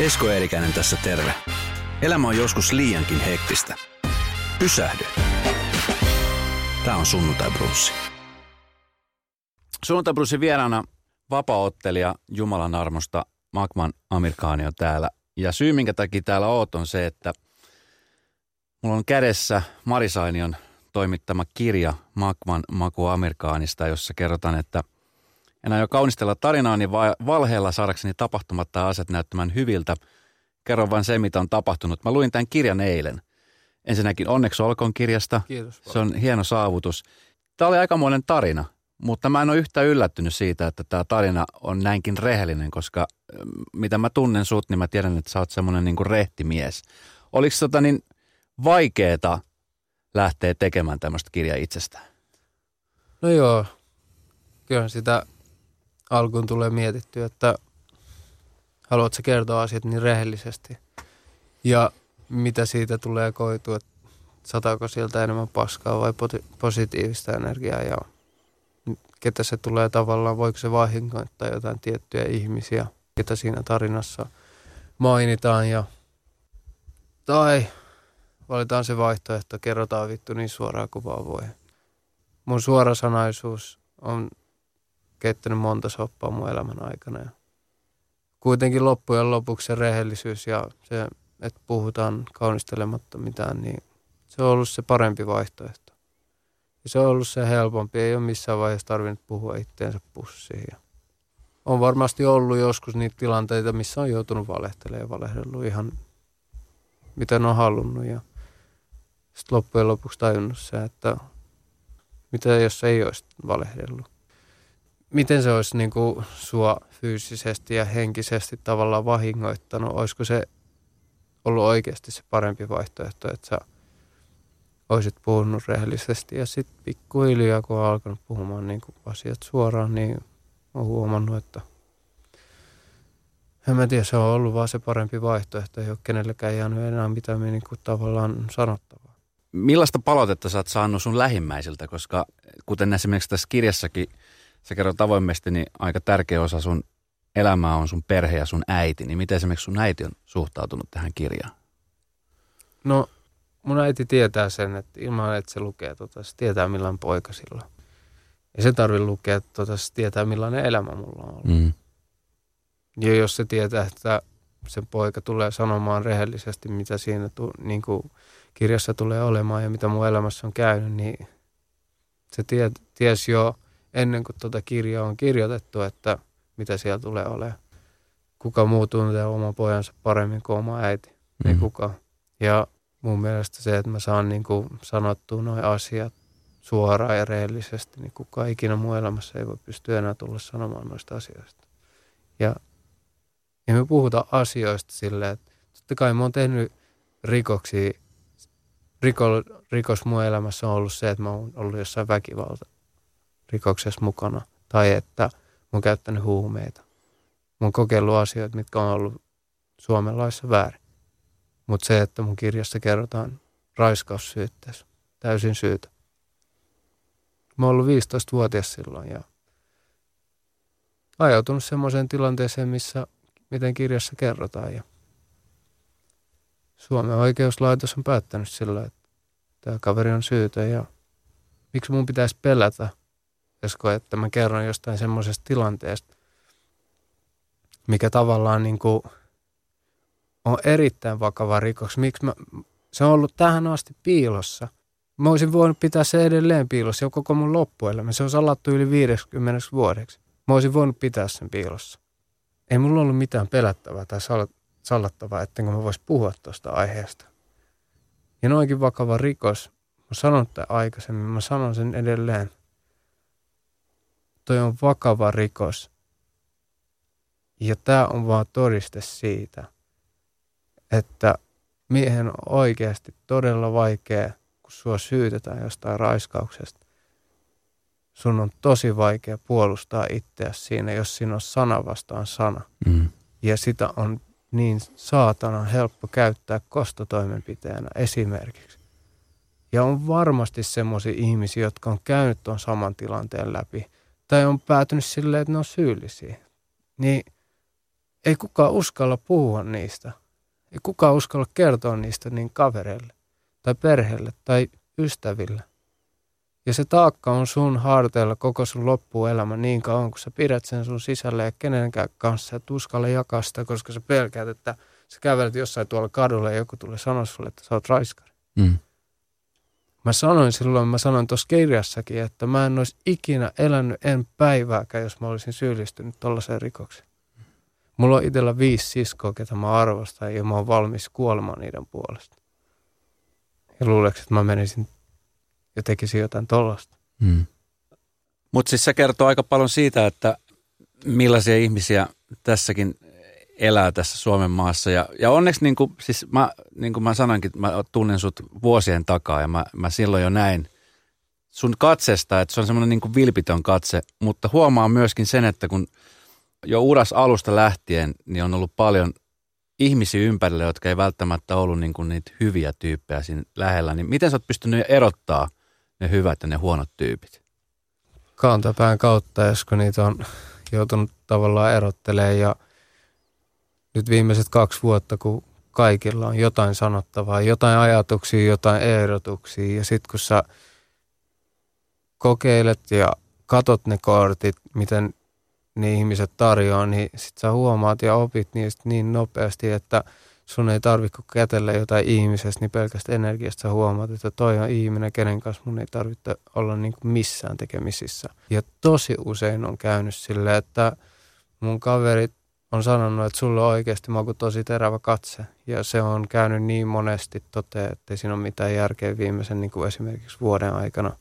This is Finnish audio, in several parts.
Esko Eerikäinen tässä terve. Elämä on joskus liiankin hektistä. Pysähdy. Tämä on Sunnuntai Brunssi. Sunnuntai Brunssin vieraana vapaottelija Jumalan armosta Magman Amerikaani on täällä. Ja syy, minkä takia täällä oot, on se, että mulla on kädessä Marisainion toimittama kirja Magman Maku Amerikaanista, jossa kerrotaan, että en aio kaunistella tarinaani valheella saadakseni tapahtumat tai asiat näyttämään hyviltä. Kerron vain se, mitä on tapahtunut. Mä luin tämän kirjan eilen. Ensinnäkin onneksi olkoon kirjasta. Kiitos. Se on hieno saavutus. Tämä oli aikamoinen tarina, mutta mä en ole yhtään yllättynyt siitä, että tämä tarina on näinkin rehellinen, koska mitä mä tunnen sut, niin mä tiedän, että sä oot semmoinen niin rehtimies. Oliko tota niin vaikeeta lähteä tekemään tämmöistä kirjaa itsestään? No joo, kyllä sitä alkuun tulee mietittyä, että haluatko kertoa asiat niin rehellisesti. Ja mitä siitä tulee koitua, että sataako sieltä enemmän paskaa vai positiivista energiaa ja ketä se tulee tavallaan, voiko se vahingoittaa jotain tiettyjä ihmisiä, ketä siinä tarinassa mainitaan ja tai valitaan se vaihtoehto, kerrotaan vittu niin suoraan kuin vaan voi. Mun suorasanaisuus on keittänyt monta soppaa mun elämän aikana. Ja kuitenkin loppujen lopuksi se rehellisyys ja se, että puhutaan kaunistelematta mitään, niin se on ollut se parempi vaihtoehto. Ja se on ollut se helpompi. Ei ole missään vaiheessa tarvinnut puhua itteensä pussiin. Ja on varmasti ollut joskus niitä tilanteita, missä on joutunut valehtelemaan ja valehdellut ihan miten on halunnut. Ja sitten loppujen lopuksi tajunnut se, että mitä jos ei olisi valehdellut miten se olisi niin kuin sua fyysisesti ja henkisesti tavallaan vahingoittanut? Olisiko se ollut oikeasti se parempi vaihtoehto, että sä olisit puhunut rehellisesti ja sitten pikkuhiljaa, kun on alkanut puhumaan niin kuin asiat suoraan, niin on huomannut, että en mä tiedä, se on ollut vaan se parempi vaihtoehto, ei ole kenellekään jäänyt enää mitään niin kuin tavallaan sanottavaa. Millaista palautetta sä oot saanut sun lähimmäisiltä, koska kuten esimerkiksi tässä kirjassakin – sä kerrot avoimesti, niin aika tärkeä osa sun elämää on sun perhe ja sun äiti. Niin miten esimerkiksi sun äiti on suhtautunut tähän kirjaan? No mun äiti tietää sen, että ilman että se lukee tota, se tietää millainen poika sillä Ja se tarvii lukea, tota, se tietää millainen elämä mulla on ollut. Mm. Ja jos se tietää, että se poika tulee sanomaan rehellisesti, mitä siinä tu, niin kuin kirjassa tulee olemaan ja mitä mun elämässä on käynyt, niin se tie, ties jo ennen kuin tuota kirjaa on kirjoitettu, että mitä siellä tulee olemaan. Kuka muu tuntee oman pojansa paremmin kuin oma äiti, mm-hmm. ei kukaan. Ja mun mielestä se, että mä saan niin kuin sanottua noin asiat suoraan ja rehellisesti, niin kukaan ikinä mun elämässä ei voi pystyä enää tulla sanomaan noista asioista. Ja, ja me puhutaan asioista silleen, että totta kai mä oon tehnyt rikoksia. Riko, rikos mun elämässä on ollut se, että mä oon ollut jossain väkivalta rikoksessa mukana tai että mä oon käyttänyt huumeita. Mä oon kokeillut asioita, mitkä on ollut Suomen laissa väärin. Mutta se, että mun kirjassa kerrotaan raiskaussyytteessä, täysin syytä. Mä oon ollut 15-vuotias silloin ja ajautunut semmoiseen tilanteeseen, missä miten kirjassa kerrotaan. Ja Suomen oikeuslaitos on päättänyt sillä, että tämä kaveri on syytä ja miksi mun pitäisi pelätä – Esko, että mä kerron jostain semmoisesta tilanteesta, mikä tavallaan niin kuin on erittäin vakava rikos. Miksi mä, se on ollut tähän asti piilossa. Mä olisin voinut pitää se edelleen piilossa jo koko mun loppuelämä. Se on salattu yli 50 vuodeksi. Mä olisin voinut pitää sen piilossa. Ei mulla ollut mitään pelättävää tai sallattavaa, ettenkö mä vois puhua tuosta aiheesta. Ja noinkin vakava rikos. Mä sanon tätä aikaisemmin, mä sanon sen edelleen – toi on vakava rikos. Ja tämä on vaan todiste siitä, että miehen on oikeasti todella vaikea, kun sua syytetään jostain raiskauksesta. Sun on tosi vaikea puolustaa itseäsi siinä, jos siinä on sana vastaan sana. Mm. Ja sitä on niin saatana helppo käyttää kostotoimenpiteenä esimerkiksi. Ja on varmasti semmoisia ihmisiä, jotka on käynyt tuon saman tilanteen läpi – tai on päätynyt silleen, että ne on syyllisiä. Niin ei kukaan uskalla puhua niistä. Ei kukaan uskalla kertoa niistä niin kavereille tai perheelle tai ystäville. Ja se taakka on sun harteilla koko sun loppuelämä niin kauan, kun sä pidät sen sun sisälle ja kenenkään kanssa et uskalla jakaa sitä, koska sä pelkäät, että sä kävelet jossain tuolla kadulla ja joku tulee sanoa sulle, että sä oot raiskari. Mm. Mä sanoin silloin, mä sanoin tuossa kirjassakin, että mä en olisi ikinä elänyt en päivääkään, jos mä olisin syyllistynyt tollaiseen rikokseen. Mulla on itsellä viisi siskoa, ketä mä arvostan ja mä oon valmis kuolemaan niiden puolesta. Ja luuleeko, että mä menisin ja tekisin jotain tollasta. Hmm. Mutta siis se kertoo aika paljon siitä, että millaisia ihmisiä tässäkin elää tässä Suomen maassa. Ja, ja onneksi niin kuin, siis mä, niin kuin mä sanoinkin, mä tunnen sut vuosien takaa ja mä, mä silloin jo näin sun katsesta, että se on semmoinen niin kuin vilpitön katse, mutta huomaa myöskin sen, että kun jo uras alusta lähtien, niin on ollut paljon ihmisiä ympärillä, jotka ei välttämättä ollut niin kuin niitä hyviä tyyppejä siinä lähellä, niin miten sä oot pystynyt erottaa ne hyvät ja ne huonot tyypit? Kantapään kautta, jos kun niitä on joutunut tavallaan erottelemaan ja – nyt viimeiset kaksi vuotta, kun kaikilla on jotain sanottavaa, jotain ajatuksia, jotain ehdotuksia. Ja sitten kun sä kokeilet ja katot ne kortit, miten ne ihmiset tarjoaa, niin sit sä huomaat ja opit niistä niin nopeasti, että sun ei tarvitse kätellä jotain ihmisestä, niin pelkästään energiasta sä huomaat, että toi on ihminen, kenen kanssa mun ei tarvitse olla niin kuin missään tekemisissä. Ja tosi usein on käynyt silleen, että mun kaverit on sanonut, että sulla on oikeasti maku tosi terävä katse. Ja se on käynyt niin monesti toteen, että siinä ole mitään järkeä viimeisen niin kuin esimerkiksi vuoden aikana.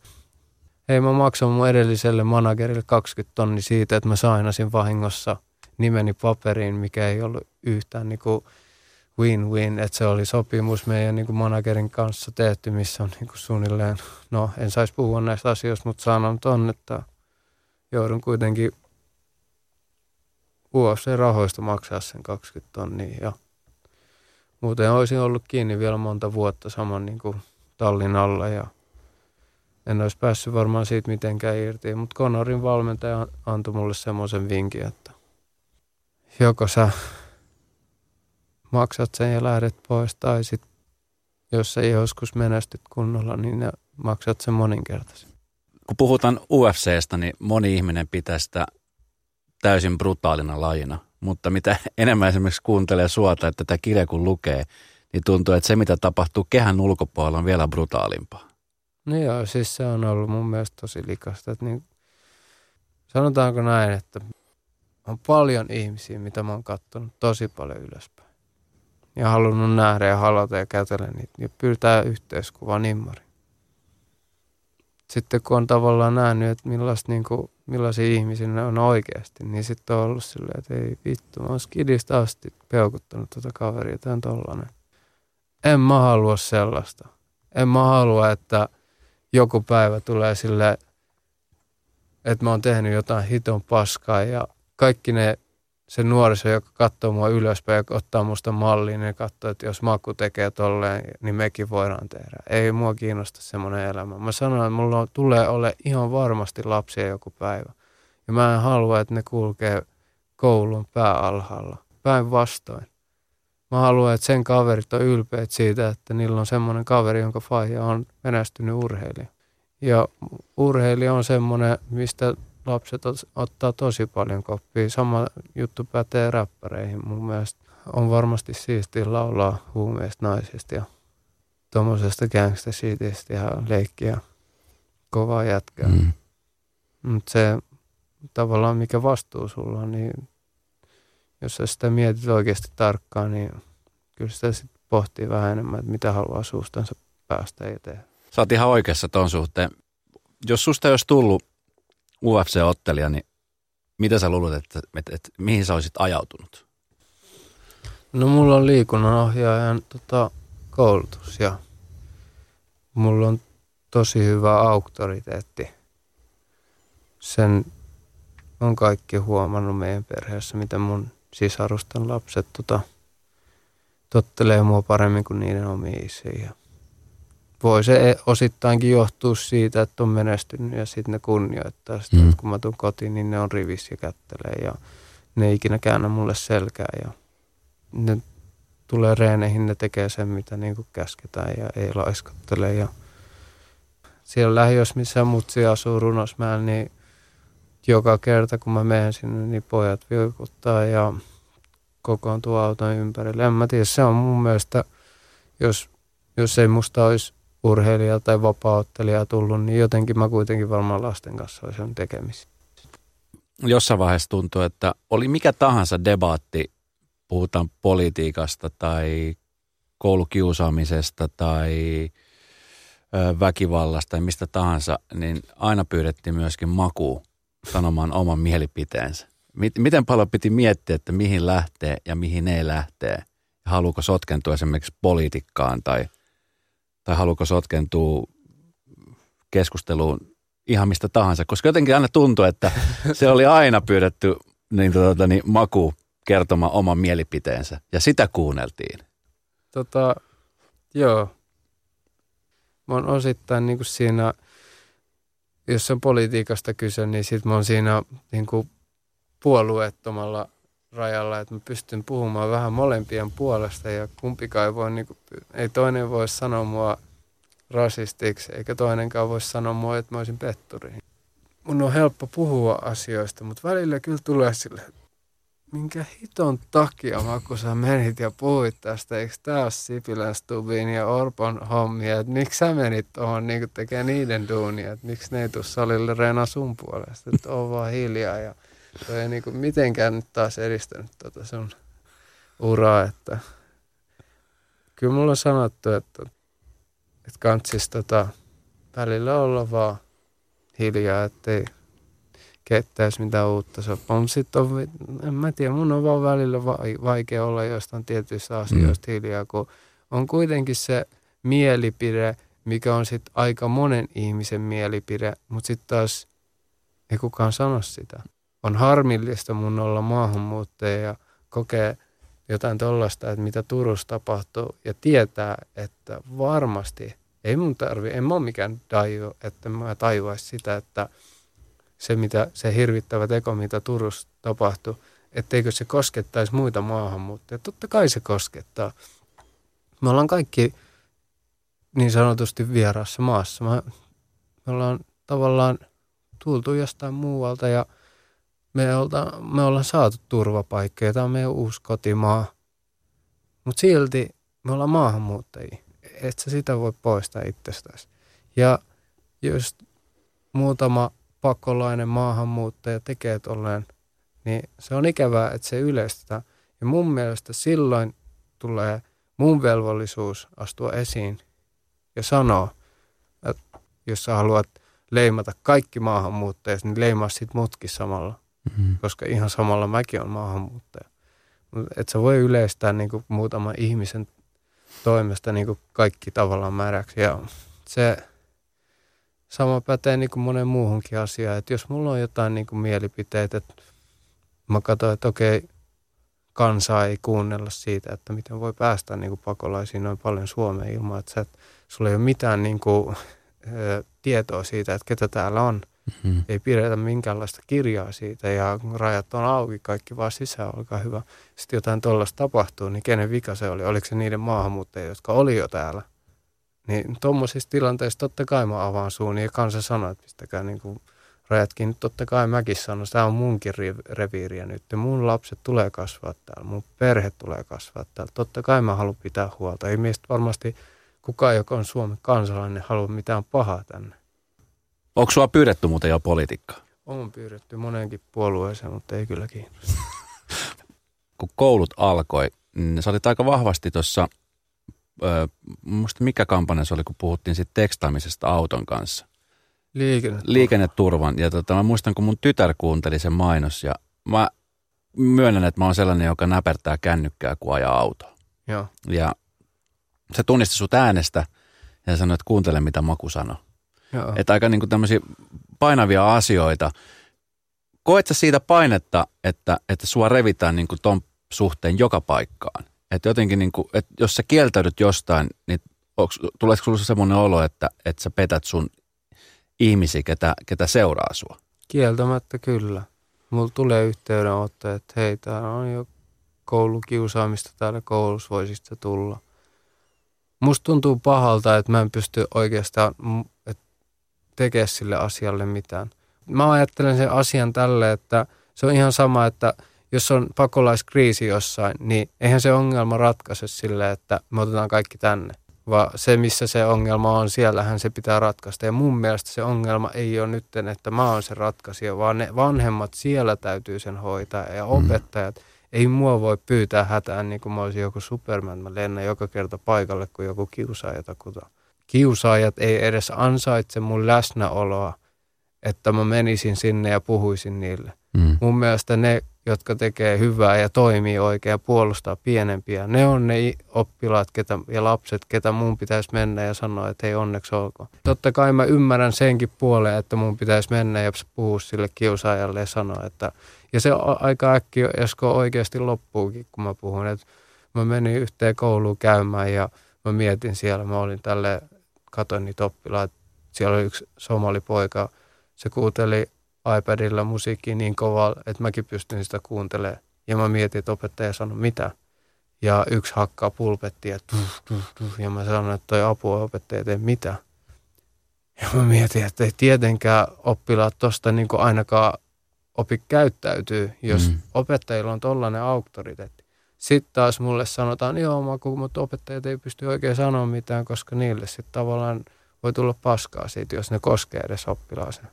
Hei, mä maksan mun edelliselle managerille 20 tonni siitä, että mä sainasin vahingossa nimeni paperiin, mikä ei ollut yhtään niin kuin win-win, että se oli sopimus meidän niin kuin managerin kanssa tehty, missä on niin kuin suunnilleen, no en saisi puhua näistä asioista, mutta sanon ton, että joudun kuitenkin UFC-rahoista maksaa sen 20 tonnia ja muuten olisin ollut kiinni vielä monta vuotta saman niin kuin tallin alla ja en olisi päässyt varmaan siitä mitenkään irti, mutta Conorin valmentaja antoi mulle semmoisen vinkin, että joko sä maksat sen ja lähdet pois tai sit, jos ei joskus menestyt kunnolla, niin ne maksat sen moninkertaisen. Kun puhutaan UFCstä, niin moni ihminen pitää sitä täysin brutaalina lajina. Mutta mitä enemmän esimerkiksi kuuntelee suota, että tätä kirja kun lukee, niin tuntuu, että se mitä tapahtuu kehän ulkopuolella on vielä brutaalimpaa. No joo, siis se on ollut mun mielestä tosi likasta. Että niin, sanotaanko näin, että on paljon ihmisiä, mitä mä oon katsonut tosi paljon ylöspäin. Ja halunnut nähdä ja halata ja kätellä niitä ja pyytää yhteiskuva nimmari. Sitten kun on tavallaan nähnyt, että millaista niin kuin millaisia ihmisiä ne on oikeasti, niin sitten on ollut silleen, että ei vittu, mä oon skidistä asti peukuttanut tuota kaveria, tämä on tollanen. En mä halua sellaista. En mä halua, että joku päivä tulee sille, että mä oon tehnyt jotain hiton paskaa ja kaikki ne se nuoriso, joka katsoo mua ylöspäin ja ottaa musta malliin, niin katsoo, että jos Maku tekee tolleen, niin mekin voidaan tehdä. Ei mua kiinnosta semmoinen elämä. Mä sanoin, että mulla tulee ole ihan varmasti lapsia joku päivä. Ja mä en halua, että ne kulkee koulun pääalhaalla. Päinvastoin. Mä haluan, että sen kaverit on ylpeät siitä, että niillä on semmoinen kaveri, jonka faija on menestynyt urheilija. Ja urheilija on semmoinen, mistä lapset ottaa tosi paljon koppia. Sama juttu pätee räppäreihin. Mun mielestä on varmasti siistiä laulaa huumeista naisista ja tuommoisesta gangsta shitistä ja leikkiä kovaa jätkää. Mm. Mutta se tavallaan mikä vastuu sulla on, niin jos sä sitä mietit oikeasti tarkkaan, niin kyllä sitä sitten pohtii vähän enemmän, että mitä haluaa suustansa päästä eteen. Sä oot ihan oikeassa ton suhteen. Jos susta ei olisi tullut UFC-ottelija, niin mitä sä luulet, että, että, että mihin sä olisit ajautunut? No mulla on liikunnanohjaajan tota, koulutus ja mulla on tosi hyvä auktoriteetti. Sen on kaikki huomannut meidän perheessä, miten mun sisarusten lapset tota, tottelee mua paremmin kuin niiden omiin isiä voi se osittainkin johtua siitä, että on menestynyt ja sitten ne kunnioittaa sitä. Mm. kun mä tuun kotiin, niin ne on rivissä ja kättelee ja ne ei ikinä käännä mulle selkää ja ne tulee reeneihin, ne tekee sen, mitä niin kuin käsketään ja ei laiskottele. Ja siellä lähiössä, missä mutsi asuu Runosmäellä, niin joka kerta kun mä menen sinne, niin pojat vilkuttaa ja kokoontuu auton ympärille. En mä tiedä, se on mun mielestä, jos, jos ei musta olisi urheilija tai vapaaottelija tullut, niin jotenkin mä kuitenkin varmaan lasten kanssa olisin tekemisissä. Jossain vaiheessa tuntuu, että oli mikä tahansa debaatti, puhutaan politiikasta tai koulukiusaamisesta tai väkivallasta tai mistä tahansa, niin aina pyydettiin myöskin maku sanomaan oman mielipiteensä. Miten paljon piti miettiä, että mihin lähtee ja mihin ei lähtee? Haluuko sotkentua esimerkiksi politiikkaan tai, tai haluuko sotkentua keskusteluun ihan mistä tahansa? Koska jotenkin aina tuntuu, että se oli aina pyydetty niin, tuota, niin, maku kertomaan oman mielipiteensä ja sitä kuunneltiin. Tota, joo. Mä oon osittain niin siinä, jos on politiikasta kyse, niin sit mä oon siinä niin puolueettomalla rajalla, että mä pystyn puhumaan vähän molempien puolesta ja kumpikaan ei voi, niin kuin, ei toinen voi sanoa mua rasistiksi, eikä toinenkaan voi sanoa mua, että mä olisin petturi. Mun on helppo puhua asioista, mutta välillä kyllä tulee sille, minkä hiton takia mä kun sä menit ja puhuit tästä, eikö tää ole Sipilän Stubin ja Orpon hommia, että miksi sä menit tuohon niin tekemään niiden duunia, että miksi ne ei tuu salille reena sun puolesta, että on vaan hiljaa ja toi ei niin kuin mitenkään nyt taas edistänyt tota sun uraa, että kyllä mulla on sanottu, että, että kantsis tota, välillä olla vaan hiljaa, ettei kettäisi mitään uutta soppaa. Mutta on, en mä tiedä, mun on vaan välillä vaikea olla jostain tietyistä asioista mm. hiljaa, kun on kuitenkin se mielipide, mikä on sitten aika monen ihmisen mielipide, mutta sitten taas ei kukaan sano sitä on harmillista mun olla maahanmuuttaja ja kokee jotain tollasta, että mitä Turussa tapahtuu ja tietää, että varmasti ei mun tarvi, en mä ole mikään daiju, että mä tajuaisin sitä, että se, mitä, se hirvittävä teko, mitä Turussa tapahtuu, etteikö se koskettaisi muita maahanmuuttajia. Totta kai se koskettaa. Me ollaan kaikki niin sanotusti vieraassa maassa. Me ollaan tavallaan tultu jostain muualta ja – me, olta, me ollaan saatu turvapaikka ja tämä on meidän uusi kotimaa. Mutta silti me ollaan maahanmuuttajia. Et sä sitä voi poistaa itsestäsi. Ja jos muutama pakolainen maahanmuuttaja tekee tolleen, niin se on ikävää, että se yleistetään. Ja mun mielestä silloin tulee mun velvollisuus astua esiin ja sanoa, että jos sä haluat leimata kaikki maahanmuuttajat, niin leimaa sit mutkin samalla mm-hmm. koska ihan samalla mäkin on maahanmuuttaja. Et sä voi yleistää niin kuin muutaman ihmisen toimesta niin kuin kaikki tavallaan määräksi. Ja se sama pätee niin kuin monen muuhunkin asiaan. Että jos mulla on jotain niin kuin mielipiteitä, että mä katsoin, että okei, kansaa ei kuunnella siitä, että miten voi päästä niin kuin pakolaisiin noin paljon Suomeen ilman, että et, sulla ei ole mitään niin kuin, ö, tietoa siitä, että ketä täällä on. Mm-hmm. Ei pidetä minkäänlaista kirjaa siitä ja rajat on auki, kaikki vaan sisään, olkaa hyvä. Sitten jotain tuollaista tapahtuu, niin kenen vika se oli? Oliko se niiden maahanmuuttajia, jotka oli jo täällä? Niin tuommoisissa tilanteissa totta kai mä avaan suun ja kansa sanoo, että pistäkää niin kuin rajatkin. Totta kai mäkin sanon, tämä on munkin reviiriä nyt. Mun lapset tulee kasvaa täällä, mun perhe tulee kasvaa täällä. Totta kai mä haluan pitää huolta. Ei meistä varmasti kukaan, joka on Suomen kansalainen, halua mitään pahaa tänne. Onko sua pyydetty muuten jo politiikkaa? On pyydetty moneenkin puolueeseen, mutta ei kyllä kiinnosta. Kun koulut alkoi, niin sä olit aika vahvasti tuossa, muista mikä kampanja se oli, kun puhuttiin siitä tekstaamisesta auton kanssa. Liikenneturvan. Liikenneturvan. Ja tota, mä muistan, kun mun tytär kuunteli sen mainos ja mä myönnän, että mä oon sellainen, joka näpertää kännykkää, kun ajaa autoa. Joo. Ja se tunnisti sut äänestä ja sanoi, että kuuntele mitä Maku Että aika niin tämmöisiä painavia asioita. Koet sä siitä painetta, että, että sua revitään niin ton suhteen joka paikkaan? Että jotenkin, niin kuin, että jos sä kieltäydyt jostain, niin onks, tuleeko sulla semmoinen olo, että, että sä petät sun ihmisiä, ketä, ketä seuraa sua? Kieltämättä kyllä. mulla tulee yhteydenotto, että hei, täällä on jo koulukiusaamista täällä koulussa, voisista tulla. Musta tuntuu pahalta, että mä en pysty oikeastaan tekemään sille asialle mitään. Mä ajattelen sen asian tälle, että se on ihan sama, että jos on pakolaiskriisi jossain, niin eihän se ongelma ratkaise sille, että me otetaan kaikki tänne vaan se, missä se ongelma on, siellähän se pitää ratkaista. Ja mun mielestä se ongelma ei ole nyt, että mä oon se ratkaisija, vaan ne vanhemmat siellä täytyy sen hoitaa ja mm. opettajat. Mm. Ei mua voi pyytää hätään niin kuin mä olisin joku Superman. Mä lennän joka kerta paikalle, kun joku kiusaaja takuta. Kiusaajat ei edes ansaitse mun läsnäoloa, että mä menisin sinne ja puhuisin niille. Mm. Mun mielestä ne jotka tekee hyvää ja toimii oikein ja puolustaa pienempiä. Ne on ne oppilaat ketä, ja lapset, ketä mun pitäisi mennä ja sanoa, että hei onneksi olkoon. Totta kai mä ymmärrän senkin puoleen, että mun pitäisi mennä ja puhua sille kiusaajalle ja sanoa, että ja se aika äkkiä, josko oikeasti loppuukin, kun mä puhun, että mä menin yhteen kouluun käymään ja mä mietin siellä, mä olin tälle, katoin niitä oppilaat, siellä oli yksi somalipoika, se kuunteli iPadilla musiikkia niin kovaa, että mäkin pystyn sitä kuuntelemaan. Ja mä mietin, että opettaja sanoi mitä. Ja yksi hakkaa pulpettia, tuh, tuh, tuh, ja mä sanoin, että toi apua opettaja tee mitä. Ja mä mietin, että ei tietenkään oppilaat tuosta niin ainakaan opi käyttäytyy, jos mm. opettajilla on tollainen auktoriteetti. Sitten taas mulle sanotaan, joo, mutta opettajat ei pysty oikein sanoa mitään, koska niille sitten tavallaan voi tulla paskaa siitä, jos ne koskee edes oppilaaseen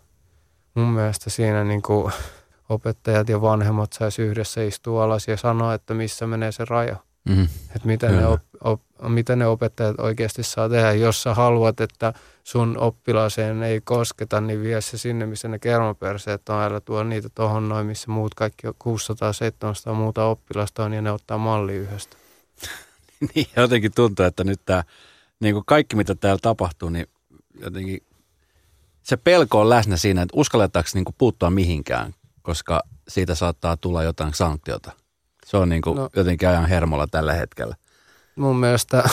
mun mielestä siinä niin kuin opettajat ja vanhemmat saisi yhdessä istua alas ja sanoa, että missä menee se raja. Mm-hmm. Että mitä ne, op, op, mitä ne opettajat oikeasti saa tehdä. Jos sä haluat, että sun oppilaaseen ei kosketa, niin vie se sinne, missä ne kermaperseet on. Älä tuo niitä tohon noin, missä muut kaikki 600-700 muuta oppilasta on ja ne ottaa malli yhdestä. niin, jotenkin tuntuu, että nyt tämä, niin kuin kaikki mitä täällä tapahtuu, niin jotenkin se pelko on läsnä siinä, että uskalletaanko niin puuttua mihinkään, koska siitä saattaa tulla jotain sanktiota. Se on niin kuin no, jotenkin ajan hermolla tällä hetkellä. Mun mielestä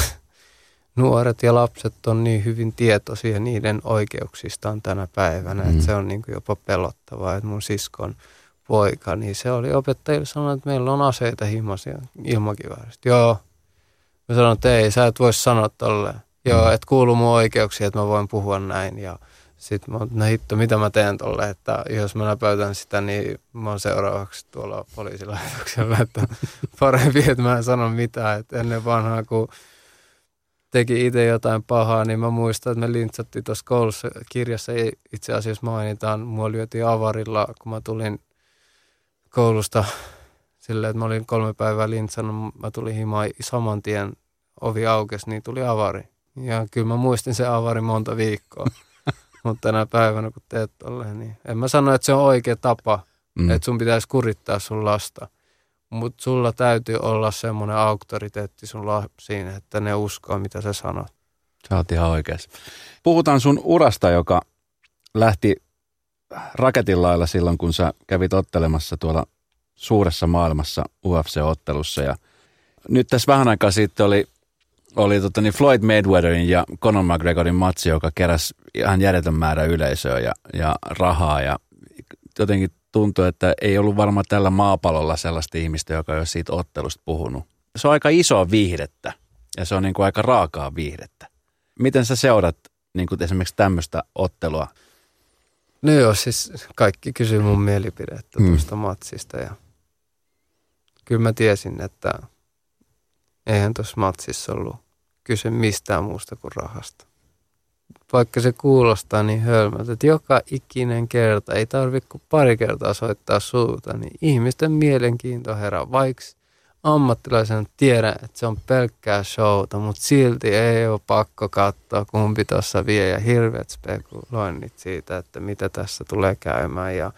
nuoret ja lapset on niin hyvin tietoisia niiden oikeuksistaan tänä päivänä, mm. että se on niin kuin jopa pelottavaa, että mun siskon poika, niin se oli opettajille sanonut, että meillä on aseita himasia ilmakivaarista. Joo. Mä sanoin, että ei, sä et voi sanoa tolleen. Joo, mm. että kuuluu mun oikeuksia, että mä voin puhua näin. Ja sitten mä no hitto, mitä mä teen tolle, että jos mä läpäytän sitä, niin mä oon seuraavaksi tuolla poliisilaitoksella, että parempi, että mä en sano mitään. Että ennen vanhaa, kun teki itse jotain pahaa, niin mä muistan, että me lintsattiin tuossa koulussa, kirjassa ei itse asiassa mainitaan, mua lyötiin avarilla, kun mä tulin koulusta silleen, että mä olin kolme päivää lintsannut, mä tulin himaan saman tien, ovi aukesi, niin tuli avari. Ja kyllä mä muistin se avari monta viikkoa. Mutta tänä päivänä, kun teet tolleen, niin en mä sano, että se on oikea tapa, mm. että sun pitäisi kurittaa sun lasta. Mutta sulla täytyy olla semmoinen auktoriteetti sun lapsiin, että ne uskoo, mitä sä sanot. Sä oot ihan oikeassa. Puhutaan sun urasta, joka lähti raketin lailla silloin, kun sä kävit ottelemassa tuolla suuressa maailmassa UFC-ottelussa. Ja nyt tässä vähän aikaa sitten oli oli tota, niin Floyd Mayweatherin ja Conor McGregorin matsi, joka keräsi ihan järjetön määrä yleisöä ja, ja rahaa. Ja jotenkin tuntui, että ei ollut varmaan tällä maapallolla sellaista ihmistä, joka olisi siitä ottelusta puhunut. Se on aika isoa viihdettä ja se on niin kuin aika raakaa viihdettä. Miten sä seurat niin kuin esimerkiksi tämmöistä ottelua? No joo, siis kaikki kysyy mun mielipidettä mm. tuosta matsista ja kyllä mä tiesin, että eihän tuossa matsissa ollut kyse mistään muusta kuin rahasta. Vaikka se kuulostaa niin hölmöltä, että joka ikinen kerta, ei tarvitse kuin pari kertaa soittaa suuta, niin ihmisten mielenkiinto herää. Vaikka ammattilaisen tiedä, että se on pelkkää showta, mutta silti ei ole pakko katsoa, kumpi tuossa vie ja hirveät spekuloinnit siitä, että mitä tässä tulee käymään. Ja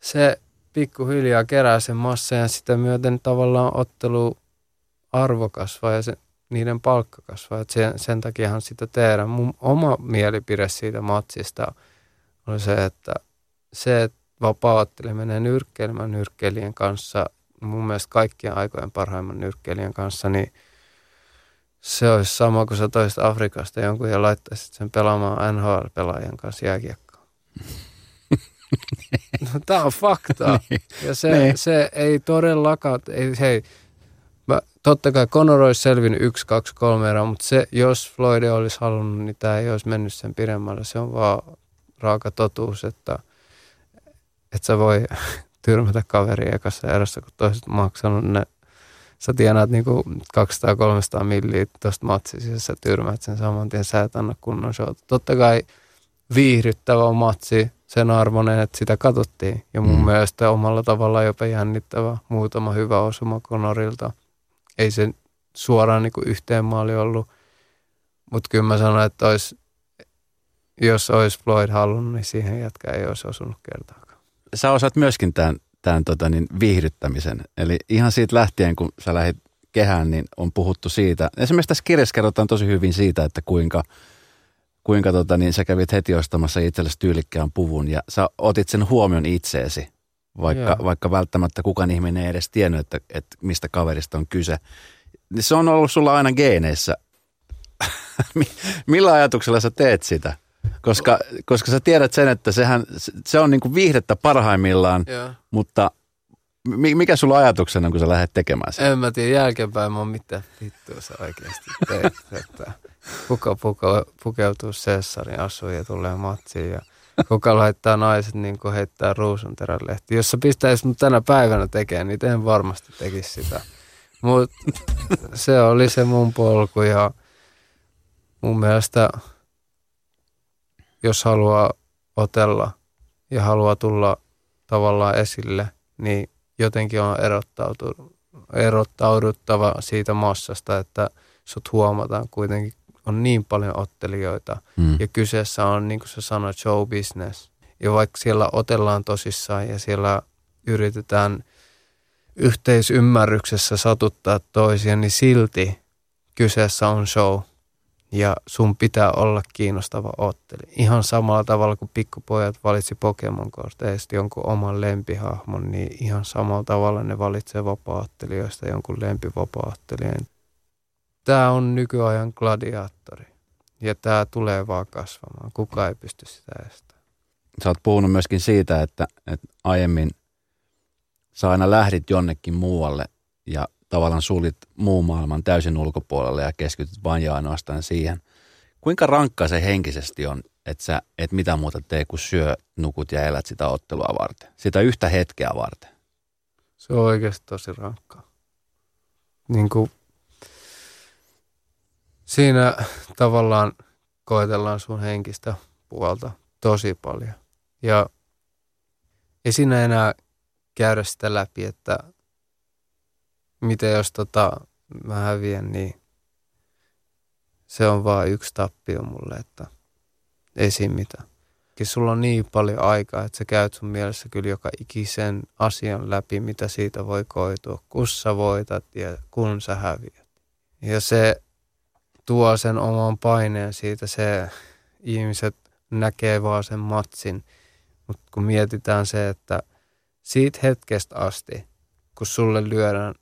se pikkuhiljaa kerää sen massa ja sitä myöten tavallaan ottelu arvo kasvaa ja se niiden palkka kasvaa. Et sen, sen takiahan sitä tehdään. Mun oma mielipide siitä matsista on se, että se, että vapaa-ottelija nyrkkeilemään nyrkkeilijän kanssa, mun mielestä kaikkien aikojen parhaimman nyrkkeilijän kanssa, niin se olisi sama kuin sä toisit Afrikasta jonkun ja laittaisit sen pelaamaan NHL-pelaajan kanssa jääkiekkoa. no, tämä on fakta. Niin. Ja se, Niin. se ei todellakaan, ei, hei, totta kai Conor olisi selvinnyt yksi, kaksi, kolme erää, mutta se, jos Floyd olisi halunnut, niin tämä ei olisi mennyt sen pidemmälle. Se on vaan raaka totuus, että et sä voi tyrmätä kaveria ekassa erässä, kun toiset maksanut ne. Sä tienaat niinku 200-300 milliä tuosta matsista, ja sä tyrmäät sen saman tien, sä et anna kunnon showta. Totta kai viihdyttävä matsi, sen arvoinen, että sitä katsottiin. Ja mun Mm. mielestä omalla tavalla jopa jännittävä. Muutama hyvä osuma Conorilta. Ei se suoraan niinku yhteen maali ollut. Mutta kyllä mä sanoin, että olisi, jos olisi Floyd halunnut, niin siihen jätkä ei olisi osunut kertaakaan. Sä osaat myöskin tämän, tämän tota, niin, viihdyttämisen. Eli ihan siitä lähtien, kun sä lähdit kehään, niin on puhuttu siitä. Esimerkiksi tässä kirjassa kerrotaan tosi hyvin siitä, että kuinka, kuinka tota, niin sä kävit heti ostamassa itsellesi tyylikkään puvun ja sä otit sen huomion itseesi, vaikka, Joo. vaikka välttämättä kukaan ihminen ei edes tiennyt, että, että mistä kaverista on kyse. Se on ollut sulla aina geeneissä. Mi- Millä ajatuksella sä teet sitä? Koska, koska sä tiedät sen, että sehän, se on niinku viihdettä parhaimmillaan, Joo. mutta mi- mikä sulla ajatuksena, kun sä lähdet tekemään sen? En mä tiedä, jälkeenpäin mä oon mitä vittua sä oikeasti teit. Että kuka puka, pukeutuu Cessarin asuun ja tulee matsiin ja kuka laittaa naiset niin kuin heittää ruusunterän lehti. Jos sä pistäis mut tänä päivänä tekemään, niin en varmasti tekisi sitä. Mutta se oli se mun polku ja mun mielestä jos haluaa otella ja haluaa tulla tavallaan esille, niin jotenkin on erottauduttava siitä massasta, että sut huomataan kuitenkin. On niin paljon ottelijoita Mm. ja kyseessä on, niin kuin sä sanoit, show business. Ja vaikka siellä otellaan tosissaan ja siellä yritetään yhteisymmärryksessä satuttaa toisia, niin silti kyseessä on show. Ja sun pitää olla kiinnostava otteli. Ihan samalla tavalla kuin pikkupojat valitsi Pokemon korteista jonkun oman lempihahmon, niin ihan samalla tavalla ne valitsee vapaattelijoista jonkun lempivapaattelijan. Tämä on nykyajan gladiaattori. Ja tämä tulee vaan kasvamaan. Kuka ei pysty sitä estämään. Sä oot puhunut myöskin siitä, että, että aiemmin sä aina lähdit jonnekin muualle ja tavallaan sulit muun maailman täysin ulkopuolelle ja keskityt vain ja ainoastaan siihen. Kuinka rankkaa se henkisesti on, että sä et mitä muuta tee kuin syö, nukut ja elät sitä ottelua varten? Sitä yhtä hetkeä varten. Se on oikeasti tosi rankkaa. Niin kuin siinä tavallaan koetellaan sun henkistä puolta tosi paljon. Ja ei siinä enää käydä sitä läpi, että miten jos tota, mä häviän, niin se on vaan yksi tappio mulle, että ei siinä mitään. Sulla on niin paljon aikaa, että sä käyt sun mielessä kyllä joka ikisen asian läpi, mitä siitä voi koitua, kun sä voitat ja kun sä häviät. Ja se tuo sen oman paineen siitä, se ihmiset näkee vaan sen matsin. Mutta kun mietitään se, että siitä hetkestä asti, kun sulle lyödään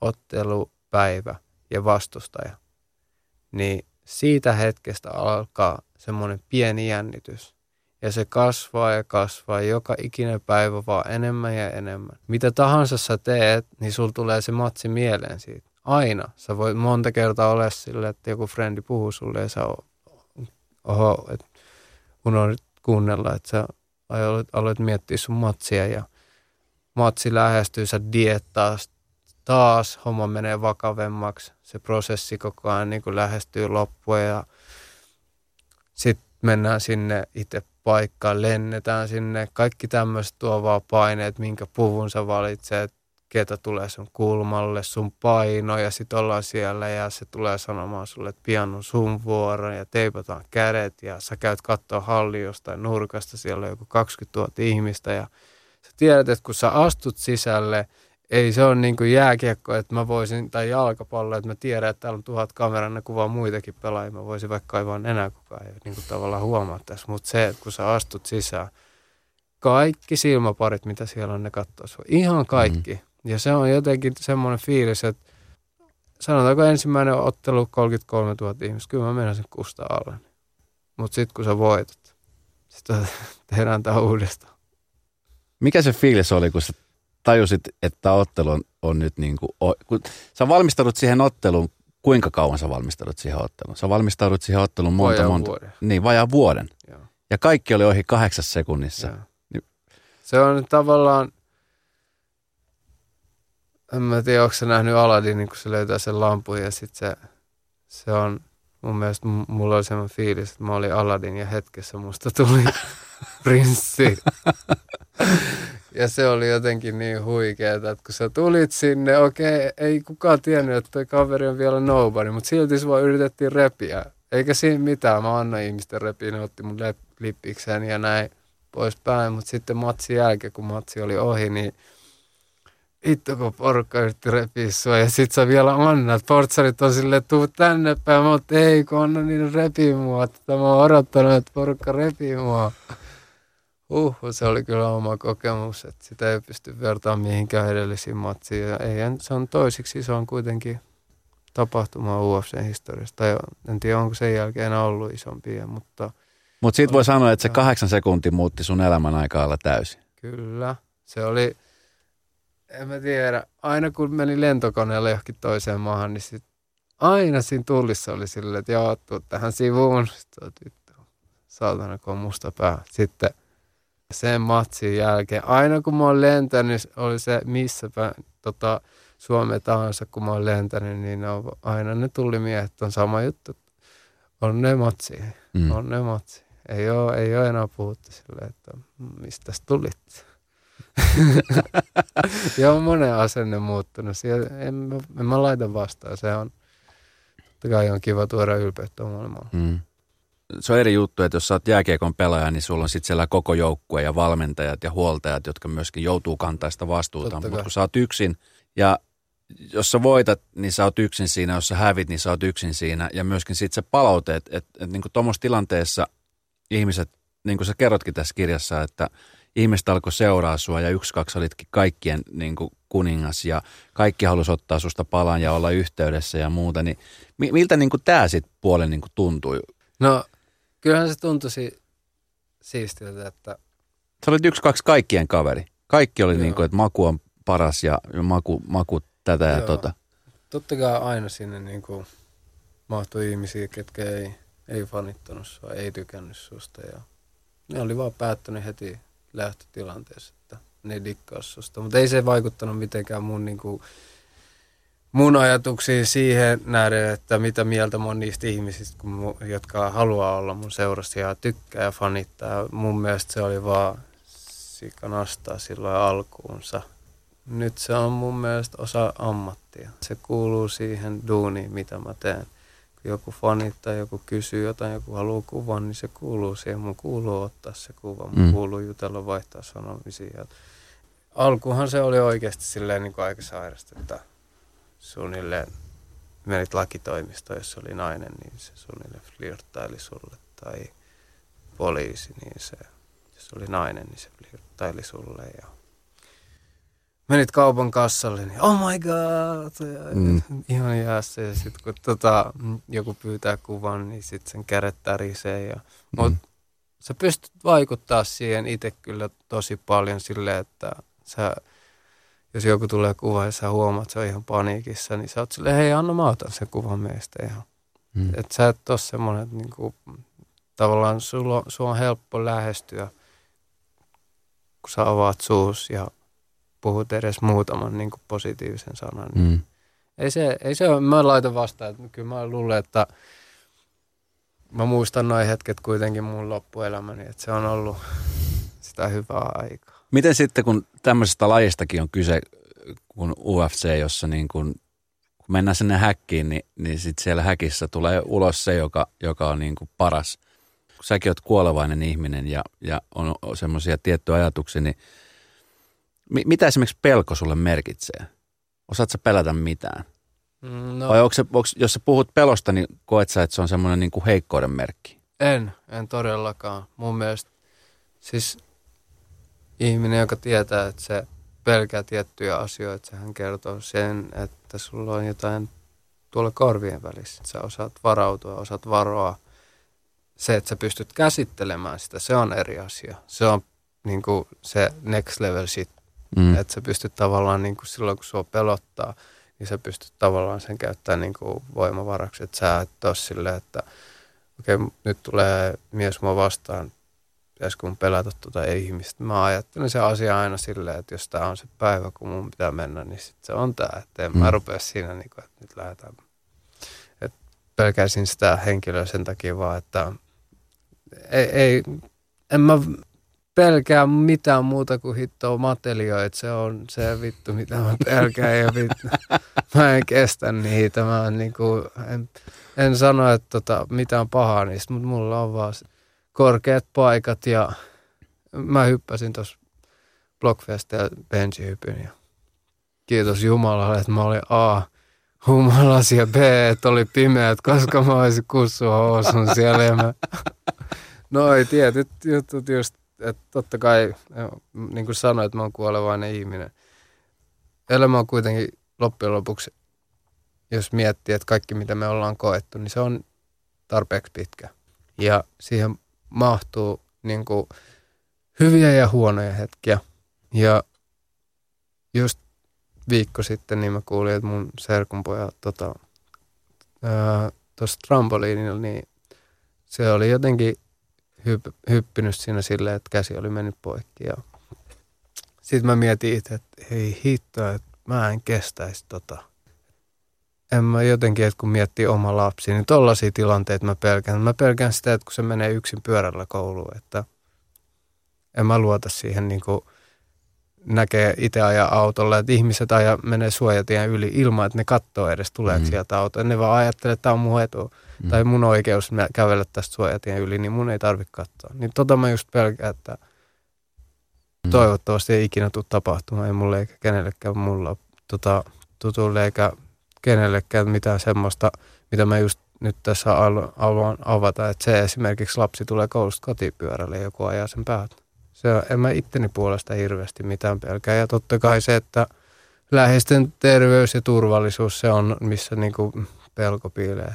ottelupäivä ja vastustaja, niin siitä hetkestä alkaa semmoinen pieni jännitys. Ja se kasvaa ja kasvaa joka ikinen päivä vaan enemmän ja enemmän. Mitä tahansa sä teet, niin sul tulee se matsi mieleen siitä. Aina. Sä voit monta kertaa olla sille, että joku frendi puhuu sulle ja sä oho, unohdit kuunnella, että sä aloit, aloit miettiä sun matsia ja matsi lähestyy, sä diettaa taas, homma menee vakavemmaksi, se prosessi koko ajan niin kuin lähestyy loppua ja sitten mennään sinne itse paikkaan, lennetään sinne, kaikki tämmöiset tuo vaan paineet, minkä puvun sä valitset, ketä tulee sun kulmalle, sun paino ja sitten ollaan siellä ja se tulee sanomaan sulle, että pian on sun vuoro ja teipataan kädet ja sä käyt katsoa halli jostain nurkasta, siellä on joku 20 000 ihmistä ja sä tiedät, että kun sä astut sisälle, ei se ole niin kuin jääkiekko, että mä voisin, tai jalkapallo, että mä tiedän, että täällä on tuhat kameraa, ne kuvaa muitakin pelaajia, mä voisin vaikka kaivaa nenää kukaan, ei niin kuin tavallaan huomaa tässä, mutta se, että kun sä astut sisään, kaikki silmäparit, mitä siellä on, ne katsoo sua. Ihan kaikki. Mm. Ja se on jotenkin semmoinen fiilis, että sanotaanko ensimmäinen ottelu 33 000 ihmistä, kyllä mä menen sen kusta alle. Mutta sitten kun sä voitat, sitten tehdään tämä uudestaan. Mikä se fiilis oli, kun sä tajusit, että ottelu on, on nyt niin kuin, kun sä valmistaudut siihen otteluun, kuinka kauan sä valmistaudut siihen otteluun? Sä valmistaudut siihen otteluun monta, Vajaa monta. vuoden. Niin, vajaa vuoden. Joo. Ja kaikki oli ohi kahdeksassa sekunnissa. Joo. Niin- Se on tavallaan, en mä tiedä, onko se nähnyt Aladdin, kun se löytää sen lampun ja sitten se, se on, mun mielestä mulla oli semmoinen fiilis, että mä olin Aladdin ja hetkessä musta tuli prinssi. ja se oli jotenkin niin huikeeta, että kun sä tulit sinne, okei, ei kukaan tiennyt, että toi kaveri on vielä nobody, mutta silti sua yritettiin repiä. Eikä siinä mitään, mä annoin ihmisten repiä, ne otti mun lep- lippikseni ja näin poispäin, mutta sitten matsin jälkeen, kun matsi oli ohi, niin vittu kun porukka yritti repiä sua ja sit sä vielä annat. Portsarit on silleen, tuu tänne päin, mutta ei kun anna niiden repii mua. Tätä mä oon odottanut, että porukka repii mua. Uh, se oli kyllä oma kokemus, että sitä ei pysty vertaamaan mihinkään edellisiin matsiin. Ja ei, se on toisiksi se on kuitenkin tapahtuma UFC-historiasta. Tai en tiedä, onko sen jälkeen enää ollut isompia, mutta Mutta siitä voi sanoa, että se kahdeksan sekuntia muutti sun elämän aikaa täysin. Kyllä. Se oli, en mä tiedä, aina kun meni lentokoneella johonkin toiseen maahan, niin sit aina siinä tullissa oli silleen, että joo, tuu tähän sivuun. Sitten oot, vittu, saatana, kun on musta pää. Sitten sen matsin jälkeen, aina kun mä oon lentänyt, oli se missä päin, tota, Suomeen tahansa, kun mä oon lentänyt, niin ne on, aina ne tullimiehet on sama juttu. On ne matsi, Mm. on ne matsi. Ei ole, ei ole enää puhuttu silleen, että mistä tulit. ja on monen asenne muuttunut. Siellä, en, mä- en mä laita vastaan. Se on, totta kai on kiva tuoda ylpeyttä maailmaan. Mm. Se on eri juttu, että jos sä oot jääkiekon pelaaja, niin sulla on sitten siellä koko joukkue ja valmentajat ja huoltajat, jotka myöskin joutuu kantaa sitä vastuuta. Mutta kun sä oot yksin ja jos sä voitat, niin sä oot yksin siinä. Jos sä hävit, niin sä oot yksin siinä. Ja myöskin sitten se palaute, että et, et, niin tuommoisessa tilanteessa ihmiset, niin kuin sä kerrotkin tässä kirjassa, että ihmiset alkoi seuraa sua ja yksi, kaksi olitkin kaikkien niin kuin kuningas ja kaikki halusi ottaa susta palan ja olla yhteydessä ja muuta. Niin mi- miltä niin tämä sitten puolen niin kuin tuntui? No, kyllähän se tuntui si- siistiltä, että Sä olit yksi, kaksi kaikkien kaveri. Kaikki oli Joo. niin kuin, että maku on paras ja maku, maku tätä ja Joo. tota. totta kai aina sinne niin kuin mahtui ihmisiä, ketkä ei, ei fanittanut sua, ei tykännyt susta. Ja ne oli vaan päättänyt heti lähtötilanteessa, että ne dikkaas susta. Mutta ei se vaikuttanut mitenkään mun, niin kuin, mun ajatuksiin siihen nähden, että mitä mieltä mä oon niistä ihmisistä, kun mu, jotka haluaa olla mun seurassa ja tykkää ja fanittaa. Mun mielestä se oli vaan sikanastaa silloin alkuunsa. Nyt se on mun mielestä osa ammattia. Se kuuluu siihen duuniin, mitä mä teen. Joku fanittaa, joku kysyy jotain, joku haluaa kuvan, niin se kuuluu siihen. Mun kuuluu ottaa se kuva, mun Mm. kuuluu jutella, vaihtaa sanomisia. Alkuhan se oli oikeasti silleen niin kuin aika sairasta, että suunnilleen menit lakitoimistoon, jos oli nainen, niin se suunnilleen flirttaili sulle. Tai poliisi, niin se, jos oli nainen, niin se flirttaili sulle. Ja menit kaupan kassalle, niin oh my god, ja Mm. ihan jäässä. Ja sitten kun tota, joku pyytää kuvan, niin sitten sen kädet tärisee. Ja, mut Mm. sä pystyt vaikuttaa siihen itse kyllä tosi paljon silleen, että sä, jos joku tulee kuva ja sä huomaat, että se on ihan paniikissa, niin sä oot silleen, hei anna mä otan sen kuvan meistä ihan. Mm. Et sä et ole semmoinen, että niinku, tavallaan sulla, on- sua on helppo lähestyä, kun sä avaat suus ja puhut edes muutaman niinku positiivisen sanan. Niin Mm. ei se, ei se ole, mä laitan vastaan, että kyllä mä luulen, että mä muistan noin hetket kuitenkin mun loppuelämäni, että se on ollut sitä hyvää aikaa. Miten sitten, kun tämmöisestä lajistakin on kyse, kun UFC, jossa niin kun, kun mennään sinne häkkiin, niin, niin sitten siellä häkissä tulee ulos se, joka, joka on niin kuin paras. Kun säkin oot kuolevainen ihminen ja, ja on semmoisia tiettyjä ajatuksia, niin mi, mitä esimerkiksi pelko sulle merkitsee? Osaat sä pelätä mitään? Mm, No. Vai onko se, onko, jos sä puhut pelosta, niin koet sä, että se on semmoinen niin kuin heikkouden merkki? En, en todellakaan. Mun mielestä siis ihminen, joka tietää, että se pelkää tiettyjä asioita, sehän kertoo sen, että sulla on jotain tuolla korvien välissä. Sä osaat varautua, osaat varoa. Se, että sä pystyt käsittelemään sitä, se on eri asia. Se on niin kuin se next level shit. Mm. Että sä pystyt tavallaan niin kuin silloin, kun sua pelottaa, niin sä pystyt tavallaan sen käyttämään niin kuin voimavaraksi. Että sä et ole silleen, että okei, okay, nyt tulee mies mua vastaan, pitäisikö mun pelätä tuota ihmistä. Mä ajattelen se asia aina silleen, että jos tämä on se päivä, kun mun pitää mennä, niin sit se on tämä. Että en mm. mä rupea siinä, niin kuin, että nyt lähdetään. Et pelkäisin sitä henkilöä sen takia vaan, että ei, ei en mä pelkää mitään muuta kuin hittoa matelioita. Se on se vittu, mitä mä pelkään ja vittu. Mä en kestä niitä. Mä en, niin kuin, en, en sano, että tota, mitään pahaa niistä, mutta mulla on vaan korkeat paikat ja mä hyppäsin tuossa Blockfestilla benchihypyn ja kiitos Jumalalle, että mä olin A, humalas ja B, että oli pimeät, koska mä olisin kussua housun siellä ja mä, noi tietyt jutut just, että totta kai, niin kuin että mä oon kuolevainen ihminen. Elämä on kuitenkin loppujen lopuksi, jos miettii, että kaikki mitä me ollaan koettu, niin se on tarpeeksi pitkä. Ja siihen mahtuu niin kuin hyviä ja huonoja hetkiä. Ja just viikko sitten niin mä kuulin, että mun serkunpojat tota, tuossa trampoliinilla, niin se oli jotenkin hypp, hyppinyt siinä silleen, että käsi oli mennyt poikki. Ja sitten mä mietin itse, että hei hitto, että mä en kestäisi tota – en mä jotenkin, että kun miettii oma lapsi, niin tollaisia tilanteita mä pelkään. Mä pelkään sitä, että kun se menee yksin pyörällä kouluun, että en mä luota siihen niin kuin näkee itse ajaa autolla, että ihmiset ajaa, menee suojatien yli ilman, että ne katsoo edes tulee mm. sieltä autoa. Ne vaan ajattelee, että tämä on mun etu mm. tai mun oikeus kävellä tästä suojatien yli, niin mun ei tarvitse katsoa. Niin tota mä just pelkään, että mm. toivottavasti ei ikinä tule tapahtumaan, ei mulle eikä kenellekään mulla tota, tutulle eikä kenellekään mitään semmoista, mitä mä just nyt tässä haluan avata, että se esimerkiksi lapsi tulee koulusta kotipyörälle ja joku ajaa sen päältä. Se on, en mä itteni puolesta hirveästi mitään pelkää. Ja totta kai se, että läheisten terveys ja turvallisuus, se on missä niinku pelko piilee.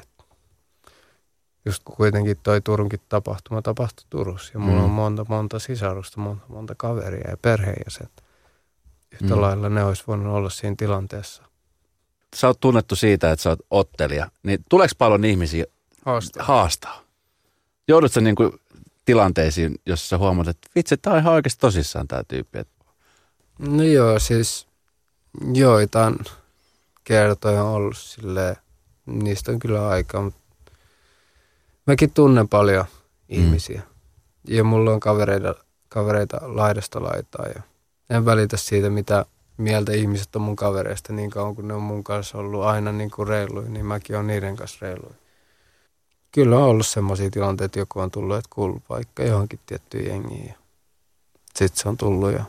Just kuitenkin toi Turunkin tapahtuma tapahtui Turussa ja mulla mm. on monta, monta sisarusta, monta, monta kaveria ja perheenjäsentä. Yhtä mm. lailla ne olisi voinut olla siinä tilanteessa sä oot tunnettu siitä, että sä oot ottelija, niin tuleeko paljon ihmisiä haastaa? haastaa? Joudutko niin kuin tilanteisiin, jossa sä huomaat, että vitsi, tää on ihan oikeasti tosissaan tämä tyyppi? No joo, siis joitain kertoja on ollut silleen, niistä on kyllä aikaa, mutta mäkin tunnen paljon mm. ihmisiä. Ja mulla on kavereita, kavereita laidasta laitaa ja en välitä siitä, mitä mieltä ihmiset on mun kavereista niin kauan kun ne on mun kanssa ollut aina niin kuin reiluin, niin mäkin on niiden kanssa reiluin. Kyllä on ollut semmoisia tilanteita, että joku on tullut, että kuuluu paikka johonkin tiettyyn jengiin ja sitten se on tullut ja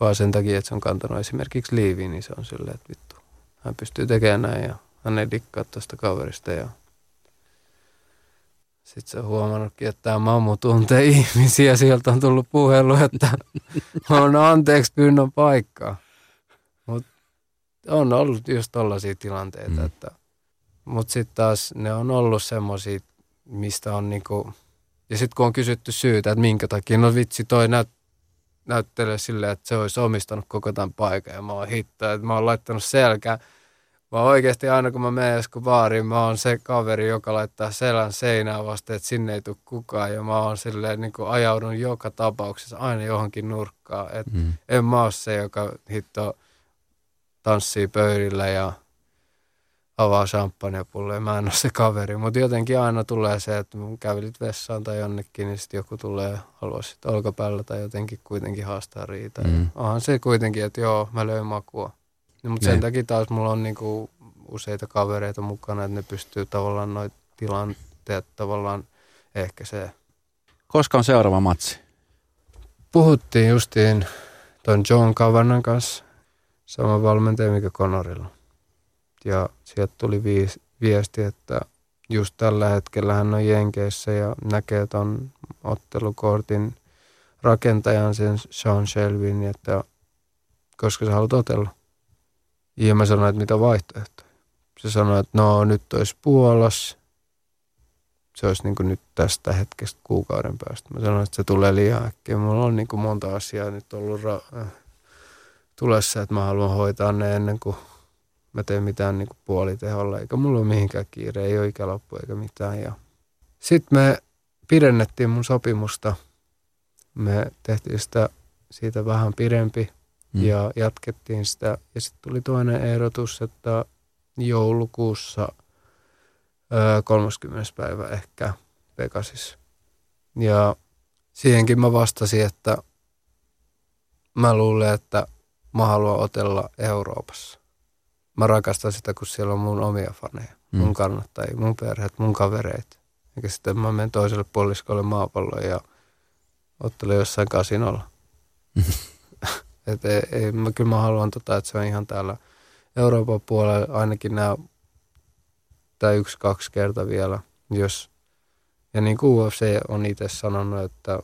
vaan sen takia, että se on kantanut esimerkiksi liiviin, niin se on silleen, että vittu, hän pystyy tekemään näin ja hän ei dikkaa tuosta kaverista ja sitten se on huomannutkin, että tämä mammu tuntee ihmisiä. Sieltä on tullut puhelu, että on anteeksi pyynnön paikkaa on ollut just tollaisia tilanteita, mm. että mutta sitten taas ne on ollut semmoisia, mistä on niinku, ja sitten kun on kysytty syytä, että minkä takia, no vitsi toi näyt, näyttelee silleen, että se olisi omistanut koko tämän paikan ja mä oon hittaa, että mä oon laittanut selkään. Mä oikeasti aina kun mä menen joskus baariin, mä oon se kaveri, joka laittaa selän seinään vasta, että sinne ei tule kukaan. Ja mä oon silleen niin kuin ajaudun joka tapauksessa aina johonkin nurkkaan. Et mm. En mä ole se, joka hitto tanssii pöydillä ja avaa champagnepulloja. Mä en ole se kaveri, mutta jotenkin aina tulee se, että mun kävelit vessaan tai jonnekin, niin sitten joku tulee haluaa sitten olkapäällä tai jotenkin kuitenkin haastaa riitä. Mm. Onhan se kuitenkin, että joo, mä löin makua. No, mutta sen niin. takia taas mulla on niinku useita kavereita mukana, että ne pystyy tavallaan noita tilanteet tavallaan ehkä se. Koska on seuraava matsi? Puhuttiin justiin ton John Kavannan kanssa sama valmentaja mikä Konorilla. Ja sieltä tuli viis, viesti, että just tällä hetkellä hän on Jenkeissä ja näkee ton ottelukortin rakentajan sen Sean Shelvin, että koska sä haluat otella. Ja mä sanoin, että mitä vaihtoehtoja. Se sanoi, että no nyt olisi Puolas se olisi niin nyt tästä hetkestä kuukauden päästä. Mä sanoin, että se tulee liian äkkiä. Mulla on niin monta asiaa nyt ollut ra- äh, tulessa, että mä haluan hoitaa ne ennen kuin mä teen mitään niin kuin puoliteholla. Eikä mulla ole mihinkään kiire, ei ole ikäloppu eikä mitään. Ja sitten me pidennettiin mun sopimusta. Me tehtiin sitä siitä vähän pidempi mm. ja jatkettiin sitä. Ja sitten tuli toinen ehdotus, että joulukuussa – 30. päivä ehkä Pegasis. Ja siihenkin mä vastasin, että mä luulen, että mä haluan otella Euroopassa. Mä rakastan sitä, kun siellä on mun omia faneja, mm. mun kannattajia, mun perheet, mun kavereita. Eikä sitten mä menen toiselle puoliskolle maapalloon ja ottelen jossain kasinolla. Et ei, ei, mä, kyllä mä haluan, tota, että se on ihan täällä Euroopan puolella ainakin nämä tai yksi, kaksi kertaa vielä, jos, ja niin kuin UFC on itse sanonut, että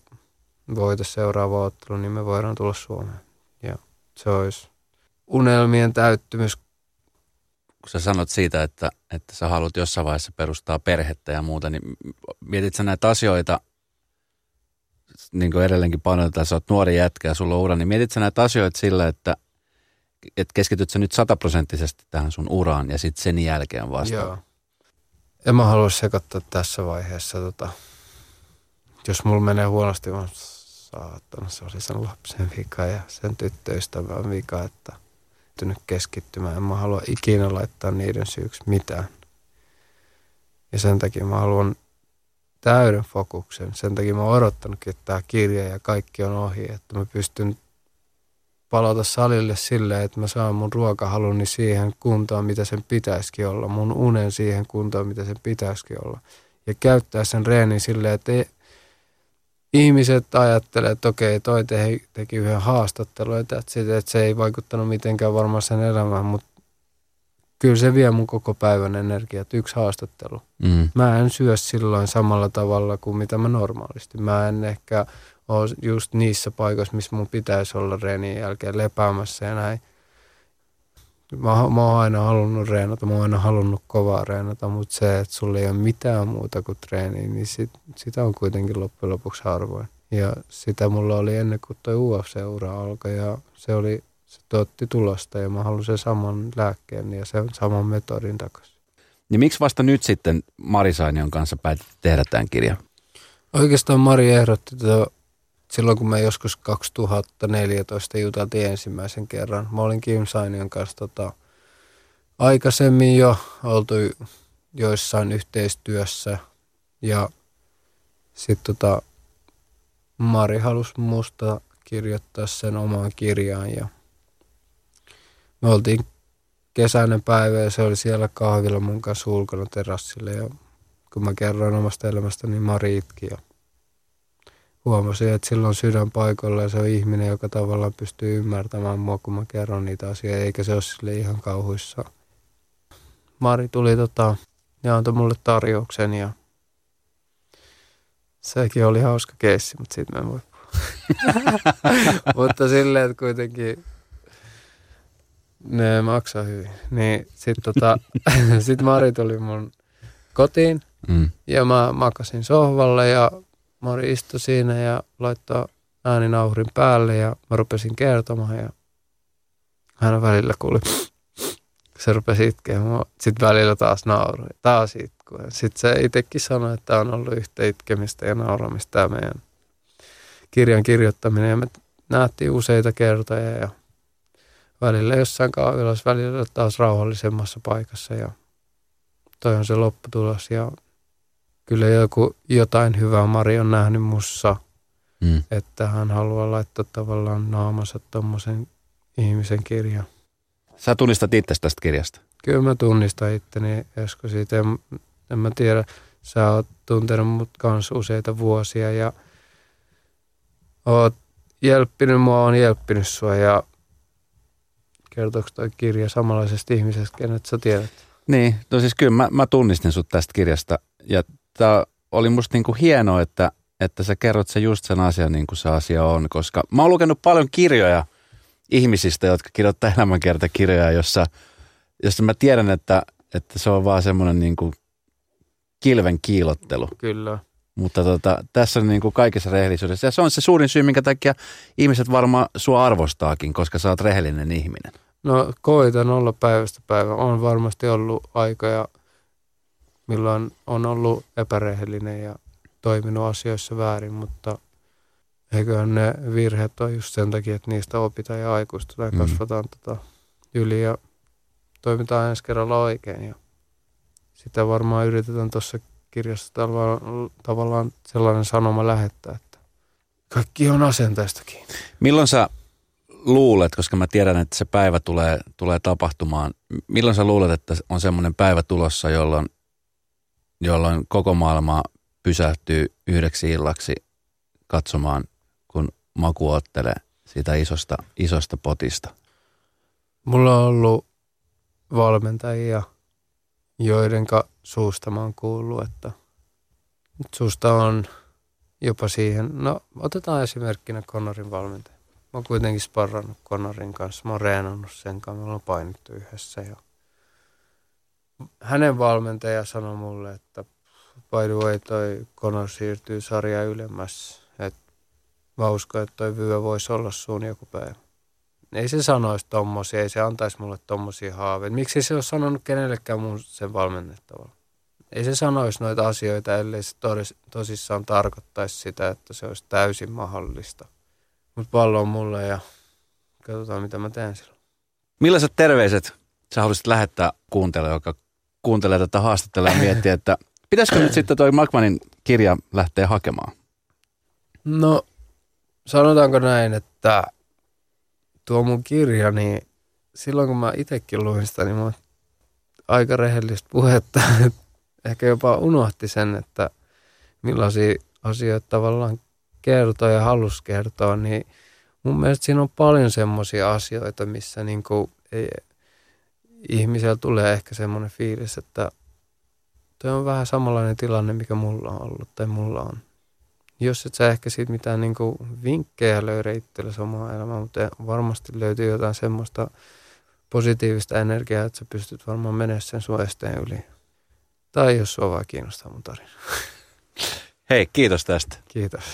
voita seuraava ottelu, niin me voidaan tulla Suomeen. Ja se olisi unelmien täyttymys. Kun sä sanot siitä, että, että sä haluat jossain vaiheessa perustaa perhettä ja muuta, niin mietit sä näitä asioita, niin kuin edelleenkin painotetaan, sä oot nuori jätkä ja sulla on ura, niin mietit sä näitä asioita sillä, että, että keskityt sä nyt sataprosenttisesti tähän sun uraan ja sitten sen jälkeen vasta Joo. En mä halua sekoittaa tässä vaiheessa. Tota, jos mulla menee huonosti, mä saattanut, se oli sen lapsen vika ja sen tyttöystävän vika, että nyt keskittymään. En mä halua ikinä laittaa niiden syyksi mitään. Ja sen takia mä haluan täyden fokuksen. Sen takia mä oon odottanutkin, että tämä kirja ja kaikki on ohi, että mä pystyn palata salille silleen, että mä saan mun ruokahaluni siihen kuntoon, mitä sen pitäisikin olla. Mun unen siihen kuntoon, mitä sen pitäisikin olla. Ja käyttää sen reenin silleen, että ei, ihmiset ajattelee, että okei, toi te, teki yhden haastattelun, että, että se ei vaikuttanut mitenkään varmaan sen elämään, mutta kyllä se vie mun koko päivän energiat, yksi haastattelu. Mm. Mä en syö silloin samalla tavalla kuin mitä mä normaalisti. Mä en ehkä ole just niissä paikoissa, missä mun pitäisi olla reenin jälkeen lepäämässä ja näin. Mä, mä oon aina halunnut reenata, mä oon aina halunnut kovaa reenata, mutta se, että sulla ei ole mitään muuta kuin treeni, niin sit, sitä on kuitenkin loppujen lopuksi harvoin. Ja sitä mulla oli ennen kuin toi UFC-ura alkoi ja se oli, se tuotti tulosta ja mä halusin sen saman lääkkeen ja sen saman metodin takaisin. Niin miksi vasta nyt sitten Mari Sainion kanssa päätit tehdä tämän kirjan? Oikeastaan Mari ehdotti tätä silloin kun me joskus 2014 juteltiin ensimmäisen kerran, mä olin Kim Sainion kanssa tota, aikaisemmin jo oltu joissain yhteistyössä. Ja sitten tota, Mari halusi musta kirjoittaa sen omaan kirjaan ja me oltiin kesäinen päivä ja se oli siellä kahvilla mun kanssa ulkona terassille ja kun mä kerroin omasta elämästä, niin Mari itki ja huomasin, että silloin sydän paikalla ja se on ihminen, joka tavallaan pystyy ymmärtämään mua, kun mä kerron niitä asioita, eikä se ole sille ihan kauhuissa. Mari tuli tota, ja antoi mulle tarjouksen ja sekin oli hauska keissi, mutta siitä mä en voi Mutta silleen, että kuitenkin ne maksaa hyvin. Niin sitten tota, sit Mari tuli mun kotiin mm. ja mä makasin sohvalle ja Mari istui siinä ja laittoi ääninauhurin päälle ja mä rupesin kertomaan ja hän välillä kuuli, se rupesi itkeä. Sitten välillä taas naurui, taas itkui. Sitten se itsekin sanoi, että on ollut yhtä itkemistä ja nauramista tämä meidän kirjan kirjoittaminen. Ja me nähtiin useita kertoja ja välillä jossain kahvilassa, välillä taas rauhallisemmassa paikassa ja toi on se lopputulos ja kyllä joku, jotain hyvää Mari on nähnyt mussa, mm. että hän haluaa laittaa tavallaan naamansa tuommoisen ihmisen kirjan. Sä tunnistat itse tästä kirjasta? Kyllä mä tunnistan itteni Esko siitä. En, en mä tiedä, sä oot tuntenut mut kanssa useita vuosia ja oot jelppinyt mua, on jelppinyt sua ja kertooko toi kirja samanlaisesta ihmisestä, kenet sä tiedät? Niin, no siis kyllä mä, mä tunnistin sut tästä kirjasta ja tämä oli musta niinku hienoa, että, että sä kerrot se just sen asian niin kuin se asia on, koska mä oon lukenut paljon kirjoja ihmisistä, jotka kirjoittaa elämänkertakirjoja, jossa, jossa mä tiedän, että, että se on vaan semmoinen niin kuin kilven kiilottelu. Kyllä. Mutta tota, tässä on niin kuin kaikessa rehellisyydessä. Ja se on se suurin syy, minkä takia ihmiset varmaan sua arvostaakin, koska sä oot rehellinen ihminen. No koitan olla päivästä päivä. On varmasti ollut aikoja, milloin on ollut epärehellinen ja toiminut asioissa väärin, mutta eiköhän ne virheet ole just sen takia, että niistä opitaan ja aikuistutaan ja Mm. kasvataan tota yli ja toimitaan ensi kerralla oikein. Ja sitä varmaan yritetään tuossa kirjassa tavallaan, tavallaan sellainen sanoma lähettää, että kaikki on asenteesta kiinni. Milloin sä luulet, koska mä tiedän, että se päivä tulee, tulee tapahtumaan, milloin sä luulet, että on semmoinen päivä tulossa, jolloin, jolloin koko maailma pysähtyy yhdeksi illaksi katsomaan, kun maku ottelee siitä isosta, isosta potista? Mulla on ollut valmentajia, joiden suusta mä oon kuullut, että susta on jopa siihen, no otetaan esimerkkinä Connorin valmentaja. Mä oon kuitenkin sparrannut Connorin kanssa, mä oon reenannut sen kanssa, me ollaan painittu yhdessä ja hänen valmentaja sanoi mulle, että by the way toi Connor siirtyy sarja ylemmäs, että mä uskon, että toi vyö voisi olla sun joku päivä ei se sanoisi tommosia, ei se antaisi mulle tommosia haaveita. Miksi se olisi sanonut kenellekään muun sen valmennettavalla? Ei se sanoisi noita asioita, ellei se tosissaan tarkoittaisi sitä, että se olisi täysin mahdollista. Mutta pallo on mulle ja katsotaan mitä mä teen silloin. Millaiset terveiset sä haluaisit lähettää kuuntelijalle, joka kuuntelee tätä haastattelua ja miettii, että pitäisikö nyt sitten toi Makmanin kirja lähteä hakemaan? No, sanotaanko näin, että tuo mun kirja, niin silloin kun mä itsekin luin sitä, niin mä aika rehellistä puhetta. Ehkä jopa unohti sen, että millaisia asioita tavallaan kertoo ja halus kertoa, niin mun mielestä siinä on paljon semmoisia asioita, missä niin kuin ei, ihmisellä tulee ehkä semmoinen fiilis, että toi on vähän samanlainen tilanne, mikä mulla on ollut tai mulla on jos et sä ehkä siitä mitään niin kuin vinkkejä löydä itsellesi omaa elämää, mutta varmasti löytyy jotain semmoista positiivista energiaa, että sä pystyt varmaan menemään sen sun esteen yli. Tai jos sua vaan kiinnostaa mun tarina. Hei, kiitos tästä. Kiitos.